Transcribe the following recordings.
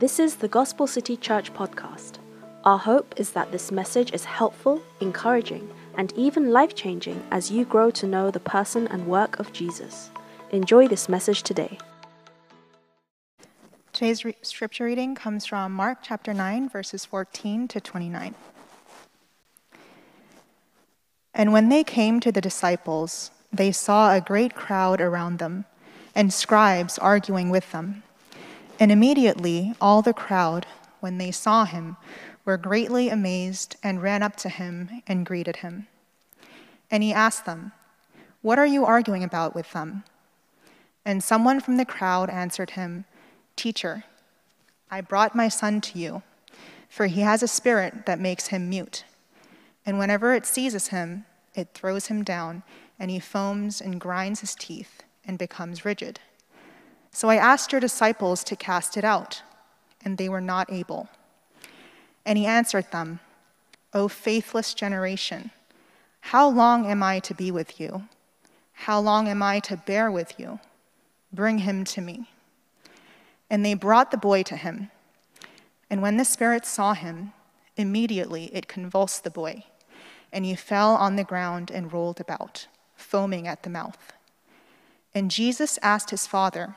This is the Gospel City Church podcast. Our hope is that this message is helpful, encouraging, and even life changing as you grow to know the person and work of Jesus. Enjoy this message today. Today's re- scripture reading comes from Mark chapter 9, verses 14 to 29. And when they came to the disciples, they saw a great crowd around them, and scribes arguing with them. And immediately all the crowd, when they saw him, were greatly amazed and ran up to him and greeted him. And he asked them, What are you arguing about with them? And someone from the crowd answered him, Teacher, I brought my son to you, for he has a spirit that makes him mute. And whenever it seizes him, it throws him down, and he foams and grinds his teeth and becomes rigid. So I asked your disciples to cast it out, and they were not able. And he answered them, O faithless generation, how long am I to be with you? How long am I to bear with you? Bring him to me. And they brought the boy to him. And when the spirit saw him, immediately it convulsed the boy, and he fell on the ground and rolled about, foaming at the mouth. And Jesus asked his father,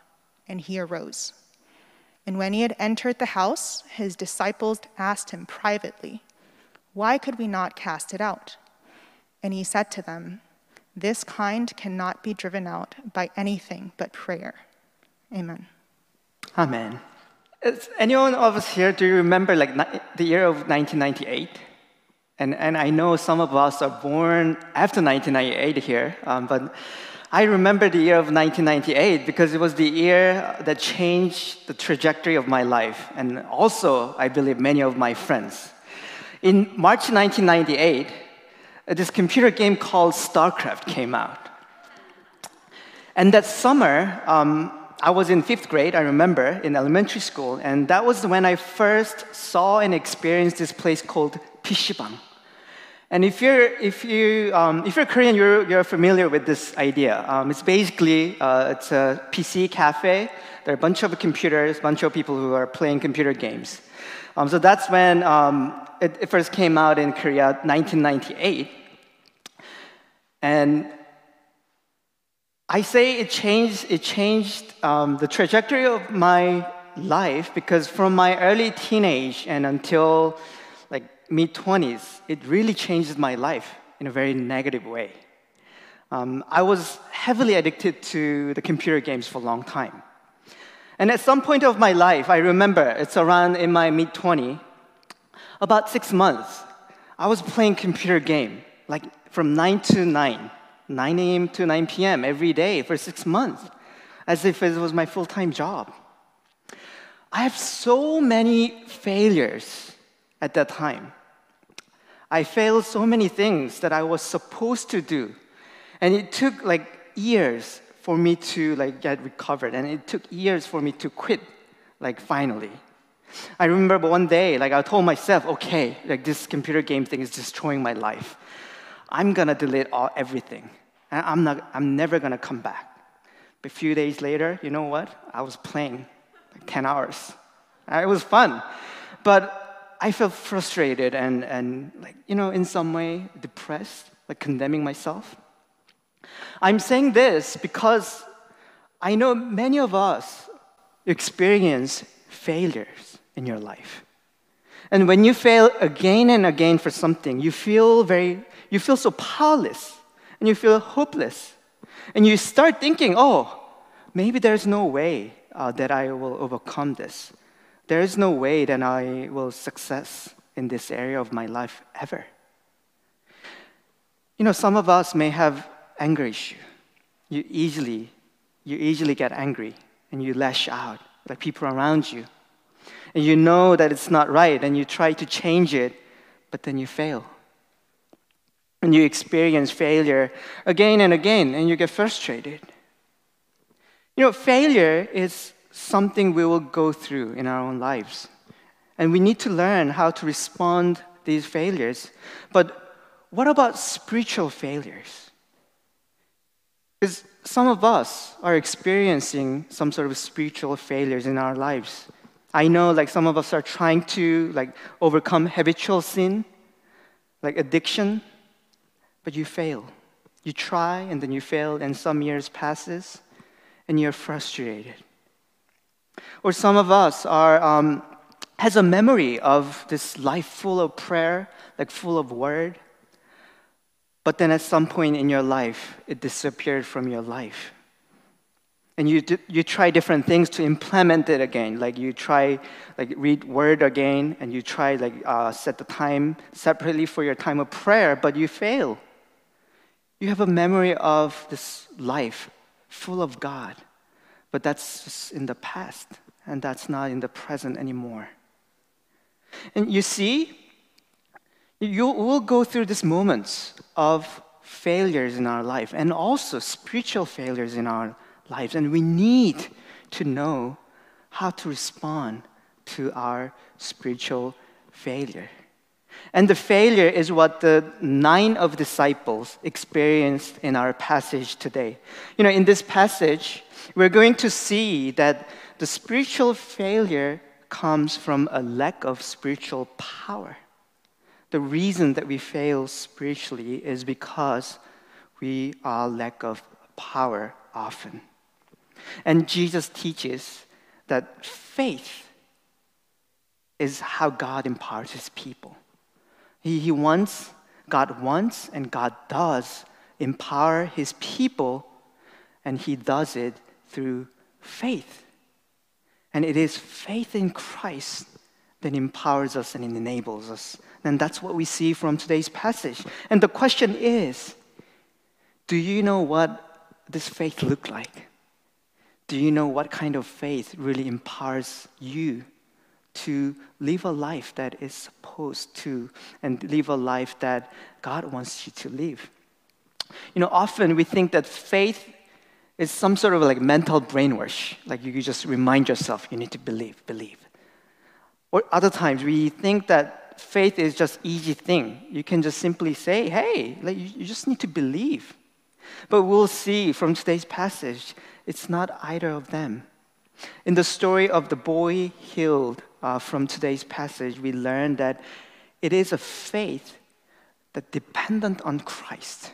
and he arose. And when he had entered the house, his disciples asked him privately, Why could we not cast it out? And he said to them, This kind cannot be driven out by anything but prayer. Amen. Amen. Is anyone of us here, do you remember like the year of 1998? And, and I know some of us are born after 1998 here, um, but I remember the year of 1998 because it was the year that changed the trajectory of my life, and also, I believe, many of my friends. In March 1998, this computer game called StarCraft came out. And that summer, um, I was in fifth grade, I remember, in elementary school, and that was when I first saw and experienced this place called 방. And if you're, if you, um, if you're Korean, you're, you're familiar with this idea. Um, it's basically, uh, it's a PC cafe. There are a bunch of computers, a bunch of people who are playing computer games. Um, so that's when um, it, it, first came out in Korea, 1998. And I say it changed, it changed um, the trajectory of my life because from my early teenage and until mid 20s, it really changed my life in a very negative way. Um, I was heavily addicted to the computer games for a long time. And at some point of my life, I remember it's around in my mid 20, about six months, I was playing computer game, like from 9 to 9, 9 a.m. to 9 p.m. every day for six months, as if it was my full time job. I have so many failures at that time. I failed so many things that I was supposed to do. And it took like years for me to like get recovered and it took years for me to quit like finally. I remember one day like I told myself, okay, like this computer game thing is destroying my life. I'm going to delete all everything. And I'm not I'm never going to come back. But a few days later, you know what? I was playing like 10 hours. It was fun. But I felt frustrated and, and like, you know, in some way depressed, like condemning myself. I'm saying this because I know many of us experience failures in your life. And when you fail again and again for something, you feel very, you feel so powerless and you feel hopeless. And you start thinking, oh, maybe there's no way uh, that I will overcome this. There is no way that I will success in this area of my life ever. You know, some of us may have anger issue. You easily, you easily get angry and you lash out like people around you. And you know that it's not right and you try to change it, but then you fail. And you experience failure again and again and you get frustrated. You know, failure is something we will go through in our own lives. And we need to learn how to respond to these failures. But what about spiritual failures? Because some of us are experiencing some sort of spiritual failures in our lives. I know like some of us are trying to like overcome habitual sin, like addiction, but you fail. You try and then you fail and some years passes and you're frustrated. Or some of us are, um, has a memory of this life full of prayer, like full of word, but then at some point in your life, it disappeared from your life. And you, you try different things to implement it again. Like you try, like read word again, and you try like uh, set the time separately for your time of prayer, but you fail. You have a memory of this life full of God. But that's just in the past, and that's not in the present anymore. And you see, you will go through these moments of failures in our life and also spiritual failures in our lives. And we need to know how to respond to our spiritual failure. And the failure is what the nine of disciples experienced in our passage today. You know, in this passage, we're going to see that the spiritual failure comes from a lack of spiritual power. The reason that we fail spiritually is because we are lack of power often. And Jesus teaches that faith is how God empowers his people. He, he wants, God wants, and God does empower his people, and he does it through faith. And it is faith in Christ that empowers us and enables us. And that's what we see from today's passage. And the question is do you know what this faith look like? Do you know what kind of faith really empowers you to live a life that is supposed to and live a life that God wants you to live? You know, often we think that faith is some sort of like mental brainwash. Like you just remind yourself, you need to believe, believe. Or other times we think that faith is just easy thing. You can just simply say, hey, like you, you just need to believe. But we'll see from today's passage, it's not either of them. In the story of the boy healed uh, from today's passage, we learn that it is a faith that dependent on Christ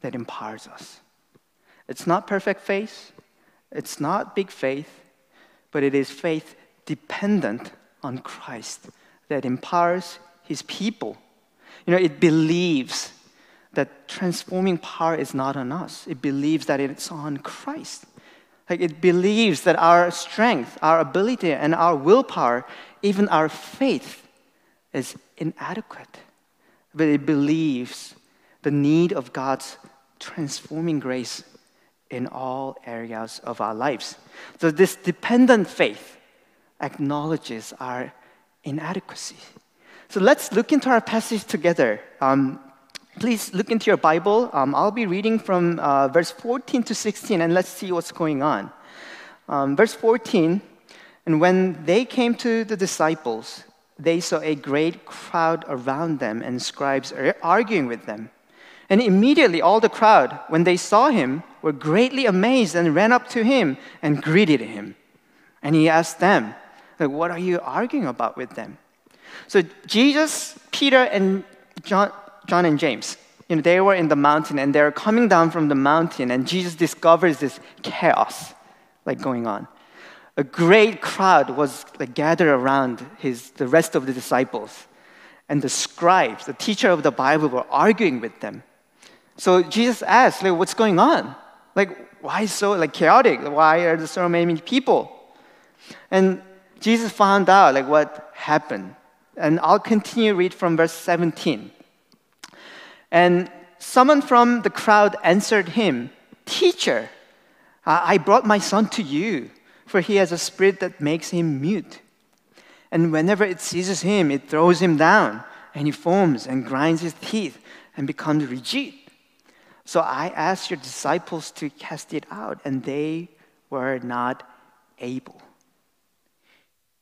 that empowers us. It's not perfect faith, it's not big faith, but it is faith dependent on Christ that empowers his people. You know, it believes that transforming power is not on us, it believes that it's on Christ. Like it believes that our strength, our ability, and our willpower, even our faith, is inadequate. But it believes the need of God's transforming grace in all areas of our lives. So, this dependent faith acknowledges our inadequacy. So, let's look into our passage together. Um, please look into your Bible. Um, I'll be reading from uh, verse 14 to 16, and let's see what's going on. Um, verse 14 And when they came to the disciples, they saw a great crowd around them and scribes arguing with them. And immediately all the crowd, when they saw him, were greatly amazed and ran up to him and greeted him. And he asked them, like, What are you arguing about with them? So Jesus, Peter, and John, John and James, you know, they were in the mountain and they're coming down from the mountain, and Jesus discovers this chaos like going on. a great crowd was like, gathered around his, the rest of the disciples. And the scribes, the teacher of the Bible, were arguing with them. So Jesus asked, like, what's going on? Like, why so like chaotic? Why are there so many people? And Jesus found out like what happened. And I'll continue read from verse 17. And someone from the crowd answered him, Teacher, I brought my son to you, for he has a spirit that makes him mute. And whenever it seizes him, it throws him down, and he foams and grinds his teeth and becomes rigid. So I asked your disciples to cast it out, and they were not able.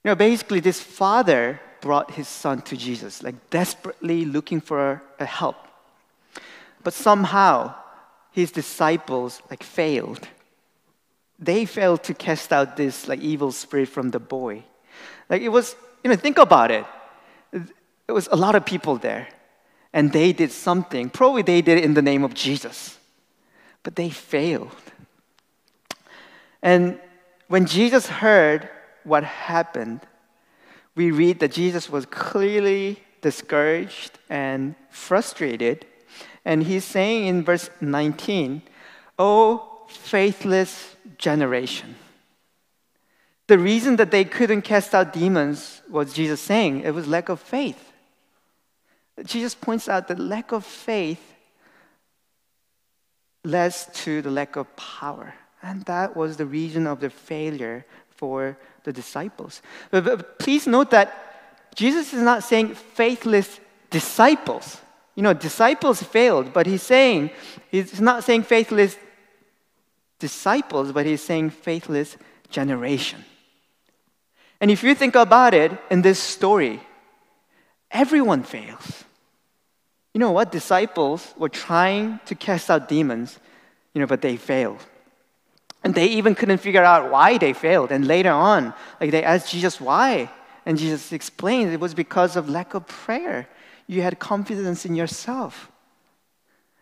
You know, basically, this father brought his son to Jesus, like desperately looking for help. But somehow, his disciples like failed. They failed to cast out this like evil spirit from the boy. Like it was, you know, think about it. It was a lot of people there, and they did something. Probably they did it in the name of Jesus, but they failed. And when Jesus heard what happened, we read that Jesus was clearly discouraged and frustrated. And he's saying in verse 19, Oh, faithless generation. The reason that they couldn't cast out demons was Jesus saying it was lack of faith. Jesus points out that lack of faith leads to the lack of power. And that was the reason of the failure for the disciples. But, but please note that Jesus is not saying faithless disciples. You know, disciples failed, but he's saying, he's not saying faithless disciples, but he's saying faithless generation. And if you think about it in this story, everyone fails. You know what? Disciples were trying to cast out demons, you know, but they failed. And they even couldn't figure out why they failed. And later on, like they asked Jesus why. And Jesus explained it was because of lack of prayer. You had confidence in yourself.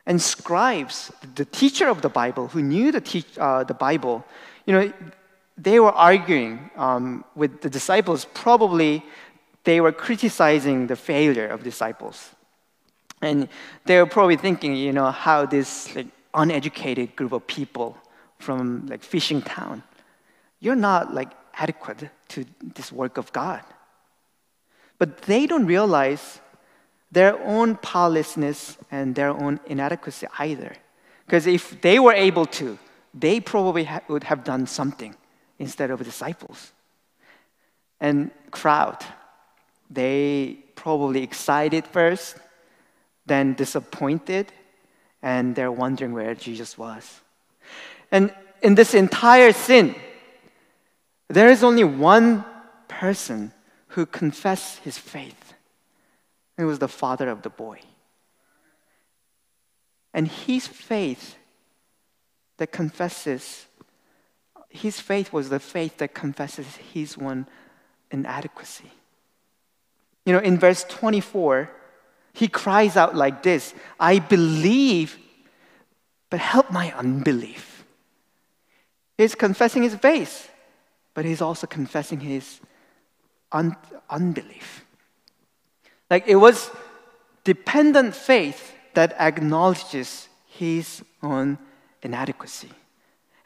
And scribes, the teacher of the Bible, who knew the, uh, the Bible, you know, they were arguing um, with the disciples. Probably they were criticizing the failure of disciples. And they were probably thinking, you know, how this like, uneducated group of people from like fishing town. You're not like adequate to this work of God. But they don't realize their own powerlessness and their own inadequacy either. Because if they were able to, they probably ha- would have done something instead of disciples. And crowd, they probably excited first, then disappointed, and they're wondering where Jesus was. And in this entire sin, there is only one person who confessed his faith. It was the father of the boy. And his faith that confesses, his faith was the faith that confesses his one inadequacy. You know, in verse 24, he cries out like this I believe, but help my unbelief. He's confessing his faith, but he's also confessing his un- unbelief. Like it was dependent faith that acknowledges his own inadequacy.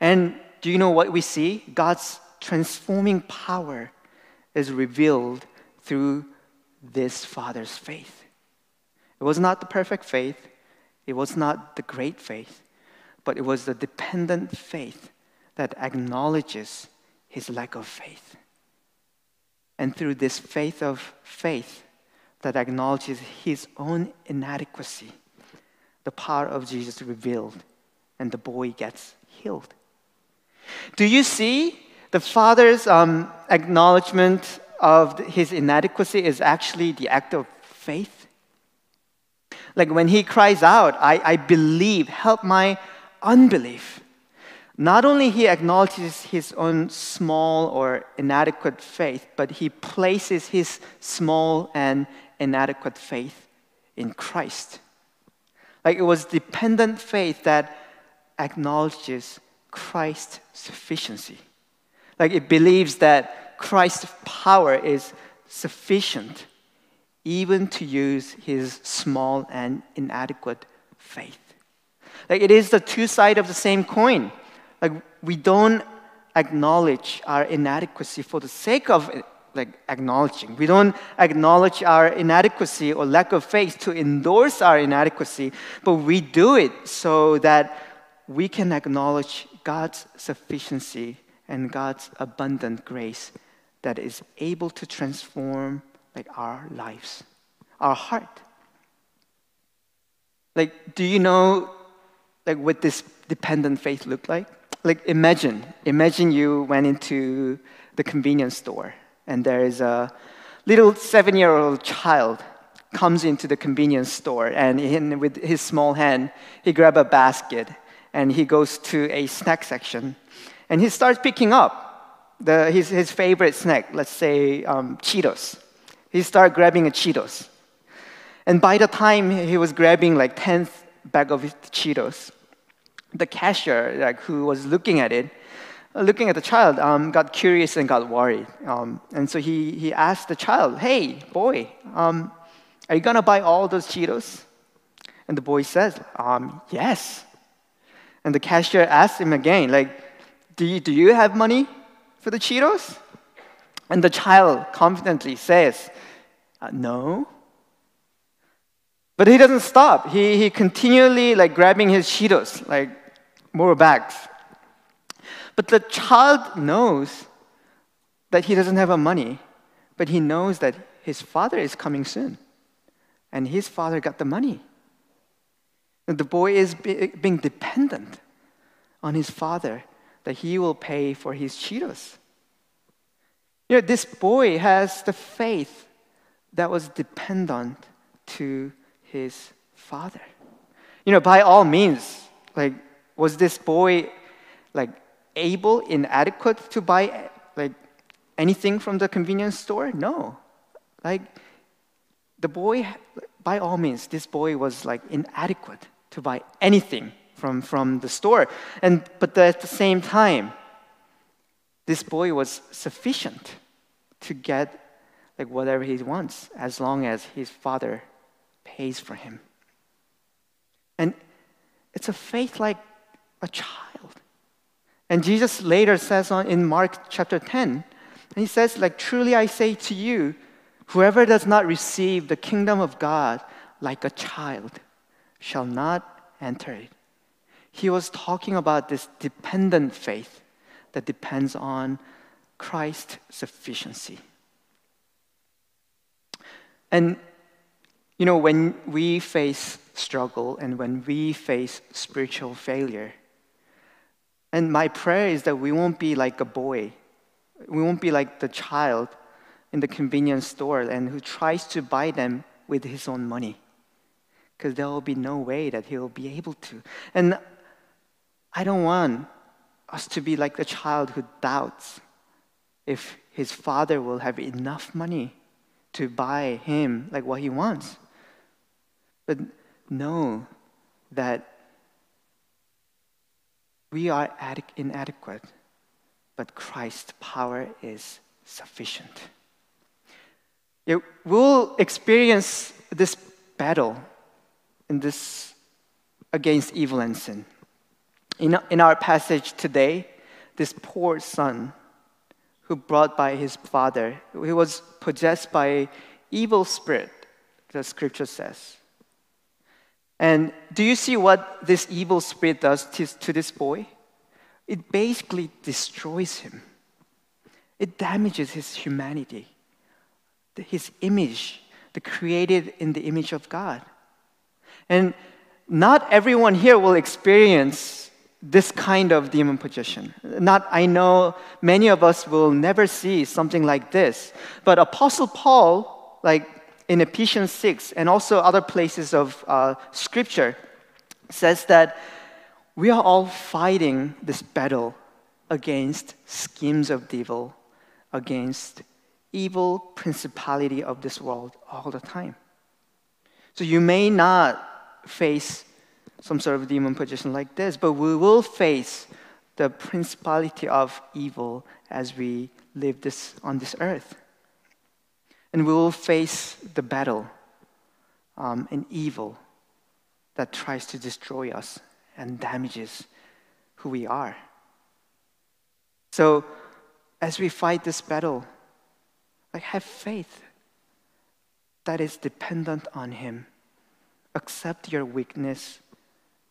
And do you know what we see? God's transforming power is revealed through this father's faith. It was not the perfect faith, it was not the great faith, but it was the dependent faith that acknowledges his lack of faith. And through this faith of faith that acknowledges his own inadequacy, the power of Jesus revealed, and the boy gets healed. Do you see the father's um, acknowledgement of his inadequacy is actually the act of faith? Like when he cries out, I, I believe, help my unbelief. Not only he acknowledges his own small or inadequate faith, but he places his small and inadequate faith in Christ. Like it was dependent faith that acknowledges Christ's sufficiency. Like it believes that Christ's power is sufficient even to use his small and inadequate faith. Like it is the two sides of the same coin. Like we don't acknowledge our inadequacy for the sake of like acknowledging. We don't acknowledge our inadequacy or lack of faith to endorse our inadequacy, but we do it so that we can acknowledge God's sufficiency and God's abundant grace that is able to transform like our lives, our heart. Like, do you know like what this dependent faith look like? Like imagine, imagine you went into the convenience store and there is a little seven-year-old child comes into the convenience store and in, with his small hand he grab a basket and he goes to a snack section and he starts picking up the, his, his favorite snack, let's say um, Cheetos. He started grabbing a Cheetos. And by the time he was grabbing like 10th bag of Cheetos, the cashier like, who was looking at it, looking at the child, um, got curious and got worried. Um, and so he, he asked the child, hey, boy, um, are you going to buy all those Cheetos? And the boy says, um, yes. And the cashier asked him again, like, do you, do you have money for the Cheetos? And the child confidently says, uh, no. But he doesn't stop. He, he continually like grabbing his Cheetos, like more bags. But the child knows that he doesn't have a money, but he knows that his father is coming soon. And his father got the money. And the boy is being dependent on his father that he will pay for his Cheetos. You know, this boy has the faith that was dependent to his father. You know, by all means, like, was this boy like able, inadequate to buy like anything from the convenience store? No. Like, the boy, by all means, this boy was like inadequate to buy anything from, from the store. And, but at the same time, this boy was sufficient to get like whatever he wants as long as his father pays for him. And it's a faith like a child. And Jesus later says on in Mark chapter 10, and he says, like, truly I say to you, whoever does not receive the kingdom of God like a child shall not enter it. He was talking about this dependent faith that depends on Christ's sufficiency. And, you know, when we face struggle and when we face spiritual failure, and my prayer is that we won't be like a boy. We won't be like the child in the convenience store and who tries to buy them with his own money. Because there will be no way that he'll be able to. And I don't want us to be like the child who doubts if his father will have enough money to buy him like what he wants. But know that we are inadequate, but Christ's power is sufficient. It will experience this battle in this against evil and sin. In, in our passage today, this poor son who brought by his father, he was possessed by evil spirit, the scripture says. And do you see what this evil spirit does to, this boy? It basically destroys him. It damages his humanity, his image, the created in the image of God. And not everyone here will experience this kind of demon possession. Not, I know many of us will never see something like this. But Apostle Paul, like in Ephesians 6 and also other places of uh, scripture says that we are all fighting this battle against schemes of devil, against evil principality of this world all the time. So you may not face some sort of demon possession like this, but we will face the principality of evil as we live this, on this earth. And we will face the battle um, and evil that tries to destroy us and damages who we are. So, as we fight this battle, like have faith that is dependent on Him. Accept your weakness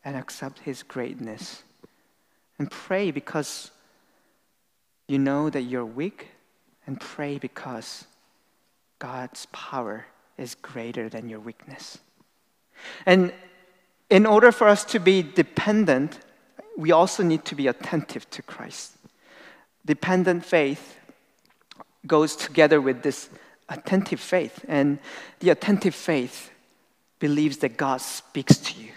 and accept His greatness. And pray because you know that you're weak, and pray because God's power is greater than your weakness. And in order for us to be dependent, we also need to be attentive to Christ. Dependent faith goes together with this attentive faith. And the attentive faith believes that God speaks to you,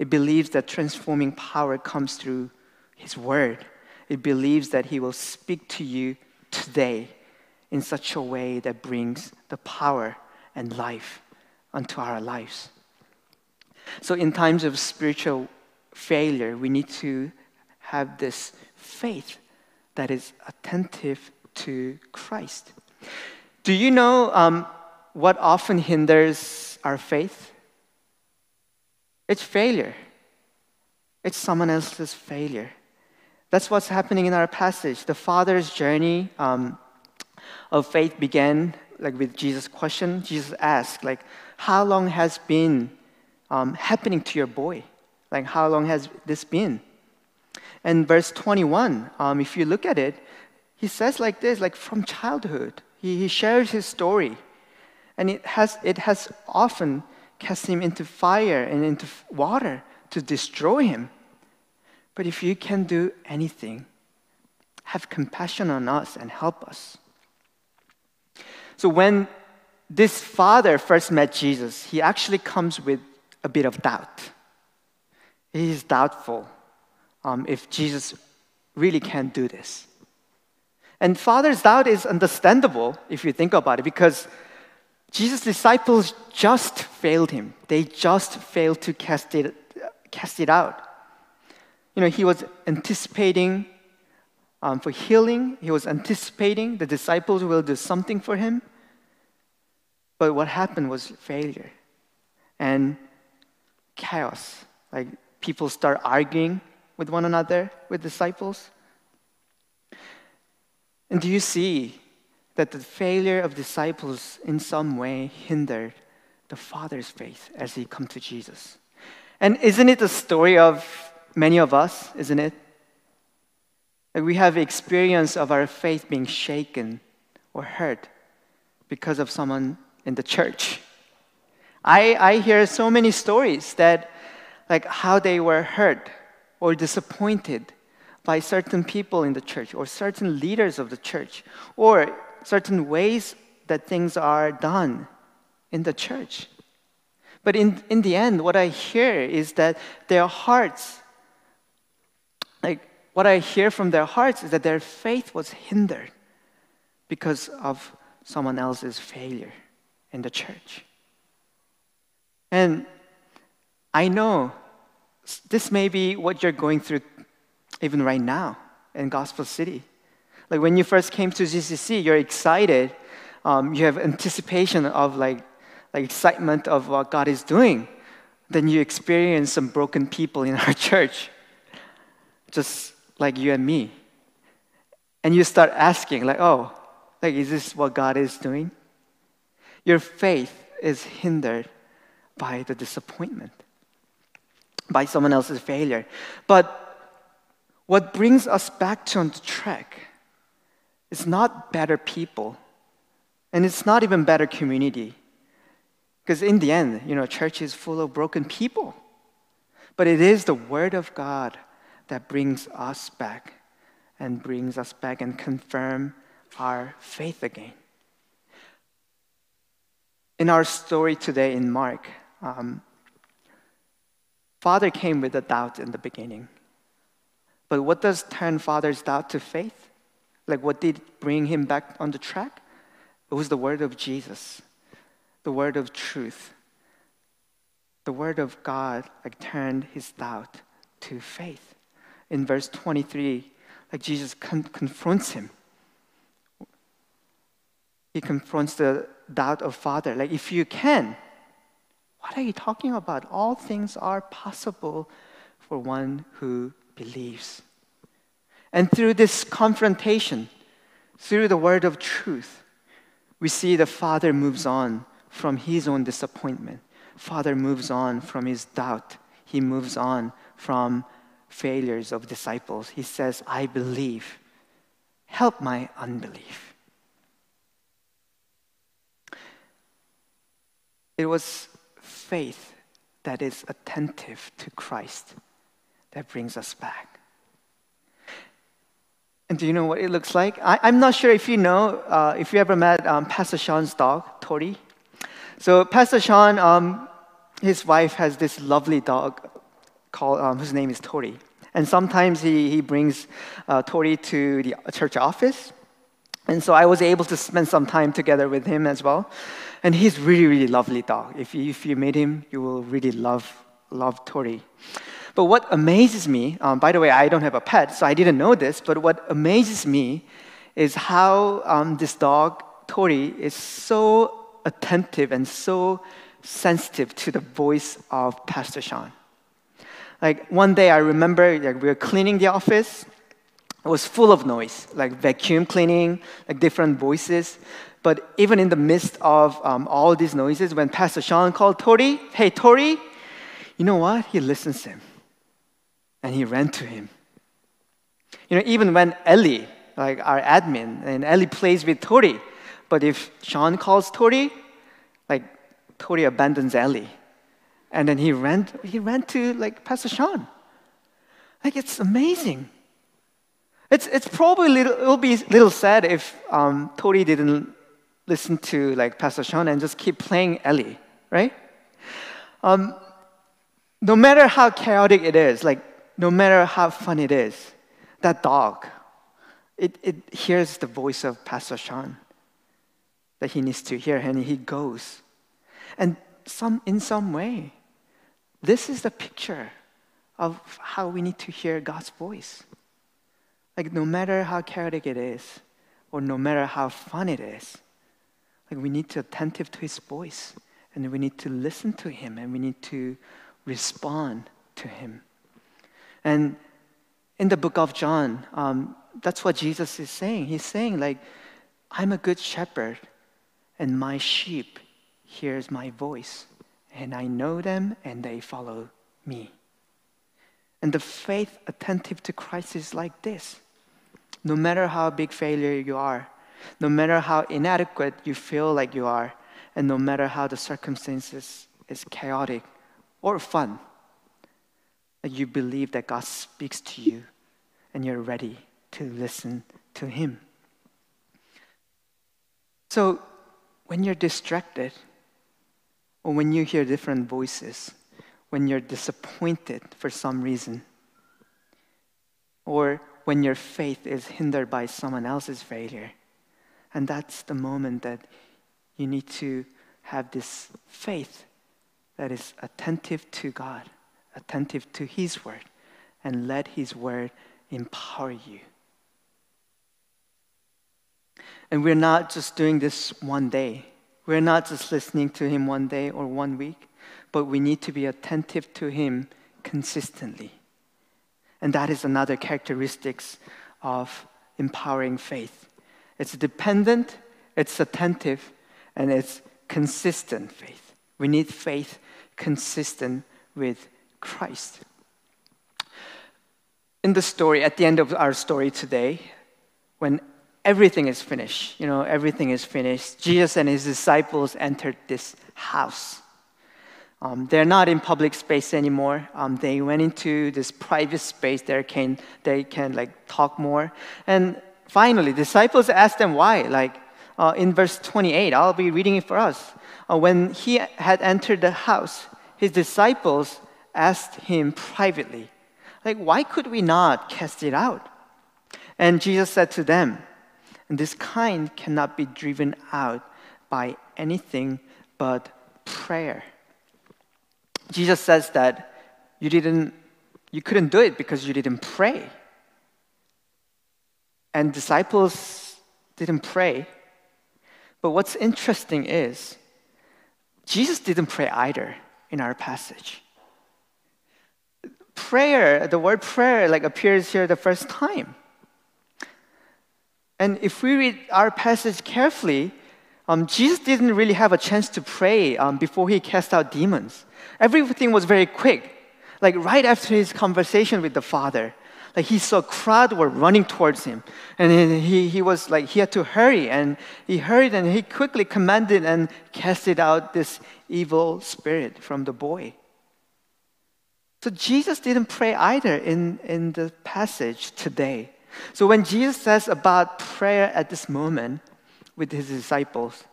it believes that transforming power comes through His Word. It believes that He will speak to you today in such a way that brings the power and life unto our lives. So, in times of spiritual failure, we need to have this faith that is attentive to Christ. Do you know um, what often hinders our faith? It's failure. It's someone else's failure. That's what's happening in our passage. The father's journey um, of faith began like with Jesus' question. Jesus asked, like, how long has been um, happening to your boy? Like, how long has this been? And verse 21, um, if you look at it, he says like this, like from childhood. He, he shares his story. And it has, it has often cast him into fire and into water to destroy him. But if you can do anything, have compassion on us and help us. So when this father first met Jesus, he actually comes with a bit of doubt. He is doubtful um, if Jesus really can do this. And father's doubt is understandable if you think about it, because Jesus' disciples just failed him. They just failed to cast it, cast it out. You know, he was anticipating um, for healing, he was anticipating the disciples will do something for him. But what happened was failure and chaos. Like people start arguing with one another, with disciples. And do you see that the failure of disciples in some way hindered the Father's faith as he come to Jesus? And isn't it the story of many of us, isn't it? That we have experience of our faith being shaken or hurt because of someone in the church. I, I hear so many stories that like how they were hurt or disappointed by certain people in the church or certain leaders of the church or certain ways that things are done in the church. But in, in the end, what I hear is that their hearts, like what I hear from their hearts is that their faith was hindered because of someone else's failure in the church. And I know this may be what you're going through even right now in Gospel City. Like when you first came to GCC, you're excited. Um, you have anticipation of like, like excitement of what God is doing. Then you experience some broken people in our church, just like you and me. And you start asking, like, oh, like, is this what God is doing? Your faith is hindered by the disappointment, by someone else's failure. But what brings us back to on the track is not better people, and it's not even better community. Because in the end, you know, church is full of broken people. But it is the Word of God that brings us back and brings us back and confirm our faith again. In our story today in Mark, um, Father came with a doubt in the beginning. But what does turn Father's doubt to faith? Like what did bring him back on the track? It was the word of Jesus, the word of truth. The word of God like turned his doubt to faith. In verse 23, like Jesus con- confronts him. He confronts the doubt of Father. Like, if you can, what are you talking about? All things are possible for one who believes. And through this confrontation, through the word of truth, we see the Father moves on from his own disappointment. Father moves on from his doubt. He moves on from failures of disciples. He says, I believe. Help my unbelief. It was faith that is attentive to Christ that brings us back. And do you know what it looks like? I, am not sure if you know, uh, if you ever met um, Pastor Sean's dog, Tori. So, Pastor Sean, um, his wife has this lovely dog called, um, whose name is Tori. And sometimes he, he brings uh, Tori to the church office. And so I was able to spend some time together with him as well. And he's really, really lovely dog. If you, if you meet him, you will really love, love Tori. But what amazes me, um, by the way, I don't have a pet, so I didn't know this, but what amazes me is how um, this dog, Tori, is so attentive and so sensitive to the voice of Pastor Sean. Like one day I remember like we were cleaning the office. It was full of noise, like vacuum cleaning, like different voices. But even in the midst of um, all these noises, when Pastor Sean called Tori, hey, Tori, you know what? He listens to him and he ran to him. You know, even when Ellie, like our admin, and Ellie plays with Tori, but if Sean calls Tori, like Tori abandons Ellie. And then he ran, he ran to like Pastor Sean. Like it's amazing. It's, it's probably little, it'll be a little sad if um, Tori didn't listen to like Pastor Sean and just keep playing Ellie, right? Um, no matter how chaotic it is, like no matter how fun it is, that dog, it, it hears the voice of Pastor Sean that he needs to hear, and he goes. And some, in some way, this is the picture of how we need to hear God's voice. Like, no matter how chaotic it is, or no matter how fun it is, like, we need to attentive to his voice, and we need to listen to him, and we need to respond to him. And in the book of John, um, that's what Jesus is saying. He's saying, like, I'm a good shepherd, and my sheep hears my voice, and I know them, and they follow me. And the faith attentive to Christ is like this. No matter how big failure you are, no matter how inadequate you feel like you are, and no matter how the circumstances is chaotic or fun, you believe that God speaks to you and you're ready to listen to Him. So, when you're distracted, or when you hear different voices, when you're disappointed for some reason, or when your faith is hindered by someone else's failure, and that's the moment that you need to have this faith that is attentive to God attentive to His word and let His word empower you. And we're not just doing this one day. We're not just listening to Him one day or one week, but we need to be attentive to Him consistently. And that is another characteristics of empowering faith. It's dependent, it's attentive, and it's consistent faith. We need faith consistent with Christ. In the story, at the end of our story today, when everything is finished, you know, everything is finished, Jesus and his disciples entered this house. Um, they're not in public space anymore. Um, they went into this private space. There can they can like talk more. And finally, disciples asked them why. Like uh, in verse 28, I'll be reading it for us. Uh, when he had entered the house, his disciples asked him privately, like, why could we not cast it out? And Jesus said to them, and this kind cannot be driven out by anything but prayer. Jesus says that you didn't you couldn't do it because you didn't pray. and disciples didn't pray. But what's interesting is Jesus didn't pray either in our passage. Prayer, the word prayer like appears here the first time. And if we read our passage carefully, um, Jesus didn't really have a chance to pray um, before he cast out demons. Everything was very quick. Like right after his conversation with the Father, like he saw a crowd were running towards him. And he, he was like, he had to hurry. And he hurried and he quickly commanded and casted out this evil spirit from the boy. So Jesus didn't pray either in, in the passage today. So when Jesus says about prayer at this moment with his disciples,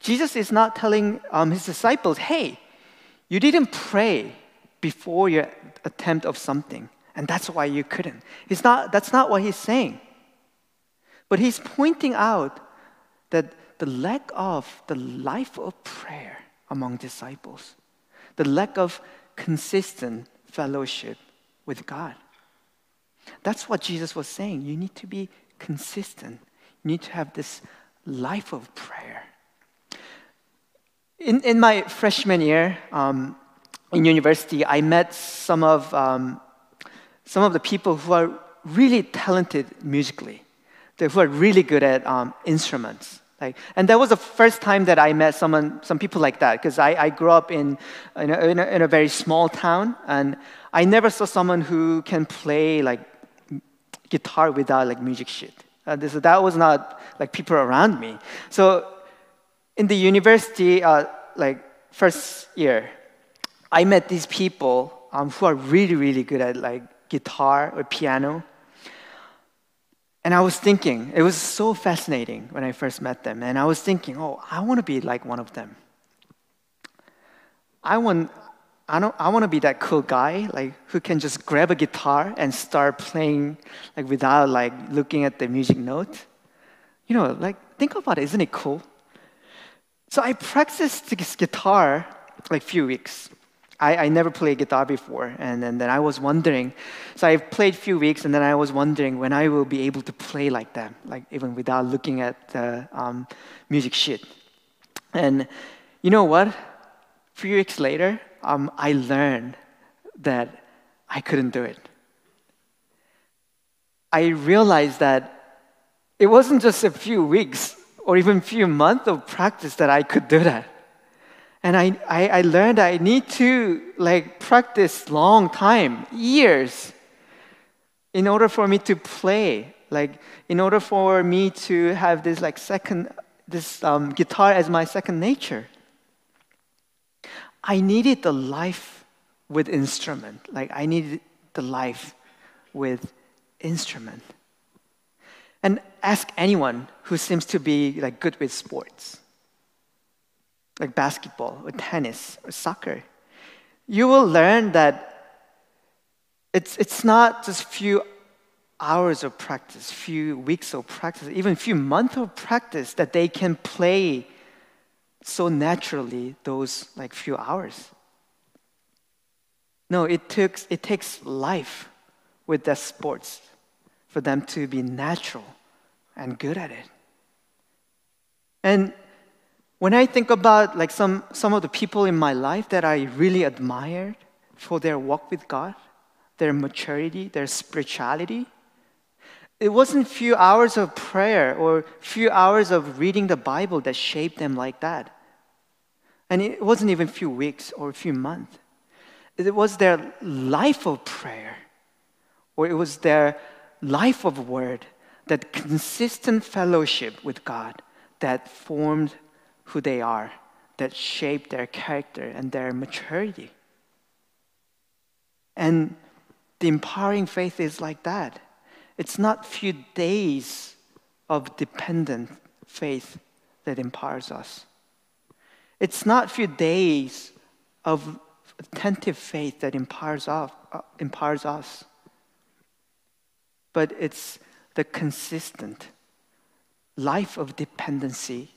Jesus is not telling um, his disciples, hey, you didn't pray before your attempt of something, and that's why you couldn't. It's not, that's not what he's saying. But he's pointing out that the lack of the life of prayer among disciples, the lack of consistent fellowship with God. That's what Jesus was saying. You need to be consistent. You need to have this life of prayer. In, in my freshman year um, in university, I met some of, um, some of the people who are really talented musically, who are really good at um, instruments. Like, and that was the first time that I met someone, some people like that, because I, I grew up in, in a, in, a, in a very small town, and I never saw someone who can play like guitar without like music sheet. Uh, so that was not like people around me. So in the university, uh, like first year, I met these people um, who are really, really good at like guitar or piano. And I was thinking, it was so fascinating when I first met them. And I was thinking, oh, I want to be like one of them. I want, I, don't, I want to be that cool guy, like who can just grab a guitar and start playing, like without like looking at the music note. You know, like think about it, isn't it cool? So I practiced this guitar like a few weeks. I, I never played guitar before, and, and then I was wondering. So I played a few weeks, and then I was wondering when I will be able to play like that, like even without looking at the um, music sheet. And you know what? Few weeks later, um, I learned that I couldn't do it. I realized that it wasn't just a few weeks or even few months of practice that I could do that. And I, I, I learned I need to like practice long time, years, in order for me to play. Like in order for me to have this like second, this um, guitar as my second nature. I needed the life with instrument. Like I needed the life with instrument. And ask anyone who seems to be like good with sports, like basketball or tennis or soccer. You will learn that it's, it's not just few hours of practice, few weeks of practice, even few months of practice that they can play so naturally those like few hours. No, it takes, it takes life with the sports for them to be natural and good at it. And when I think about like some, some of the people in my life that I really admired for their walk with God, their maturity, their spirituality, it wasn't few hours of prayer or few hours of reading the Bible that shaped them like that. And it wasn't even a few weeks or a few months. It was their life of prayer, or it was their life of word, that consistent fellowship with God that formed who they are, that shaped their character and their maturity. And the empowering faith is like that. It's not few days of dependent faith that empowers us. It's not few days of attentive faith that empowers, off, uh, empowers us, but it's the consistent life of dependency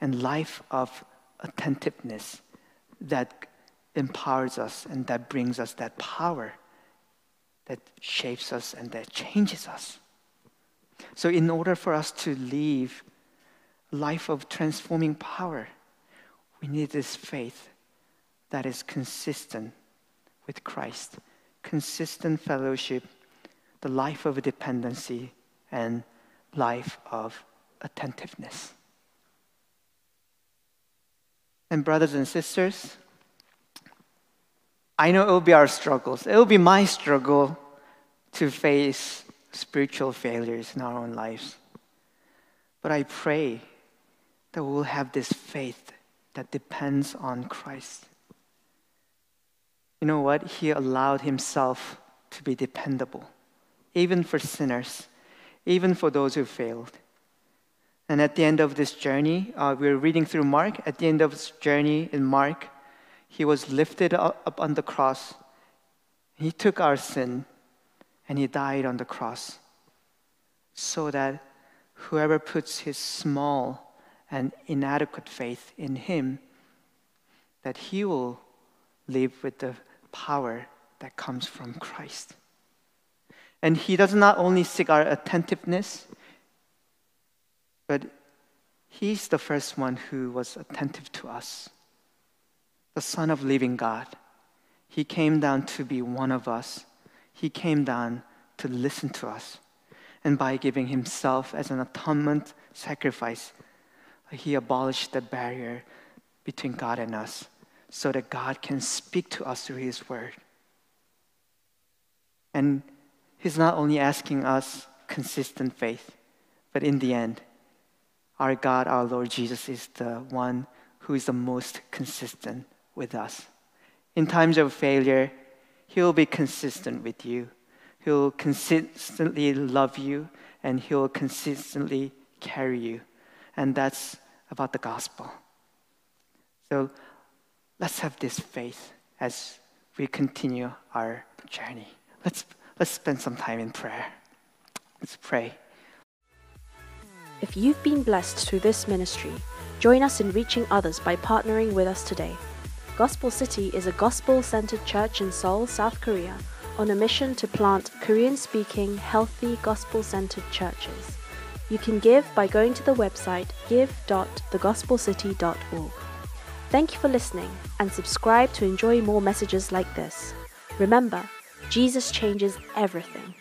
and life of attentiveness that empowers us and that brings us that power that shapes us and that changes us. So, in order for us to live life of transforming power, we need this faith that is consistent with Christ, consistent fellowship, the life of dependency, and life of attentiveness. And, brothers and sisters, I know it will be our struggles. It will be my struggle to face spiritual failures in our own lives. But I pray that we will have this faith that depends on Christ. You know what? He allowed himself to be dependable, even for sinners, even for those who failed. And at the end of this journey, uh, we're reading through Mark. At the end of this journey in Mark, he was lifted up on the cross. He took our sin and he died on the cross so that whoever puts his small and inadequate faith in him that he will live with the power that comes from Christ. And he does not only seek our attentiveness, but he's the first one who was attentive to us. The Son of living God. He came down to be one of us. He came down to listen to us. And by giving himself as an atonement sacrifice, he abolished the barrier between God and us so that God can speak to us through his word. And he's not only asking us consistent faith, but in the end, our God, our Lord Jesus, is the one who is the most consistent with us. In times of failure, He will be consistent with you. He'll consistently love you and He'll consistently carry you. And that's about the gospel. So let's have this faith as we continue our journey. Let's, let's spend some time in prayer. Let's pray. If you've been blessed through this ministry, join us in reaching others by partnering with us today. Gospel City is a gospel centered church in Seoul, South Korea, on a mission to plant Korean speaking, healthy, gospel centered churches. You can give by going to the website give.thegospelcity.org. Thank you for listening and subscribe to enjoy more messages like this. Remember, Jesus changes everything.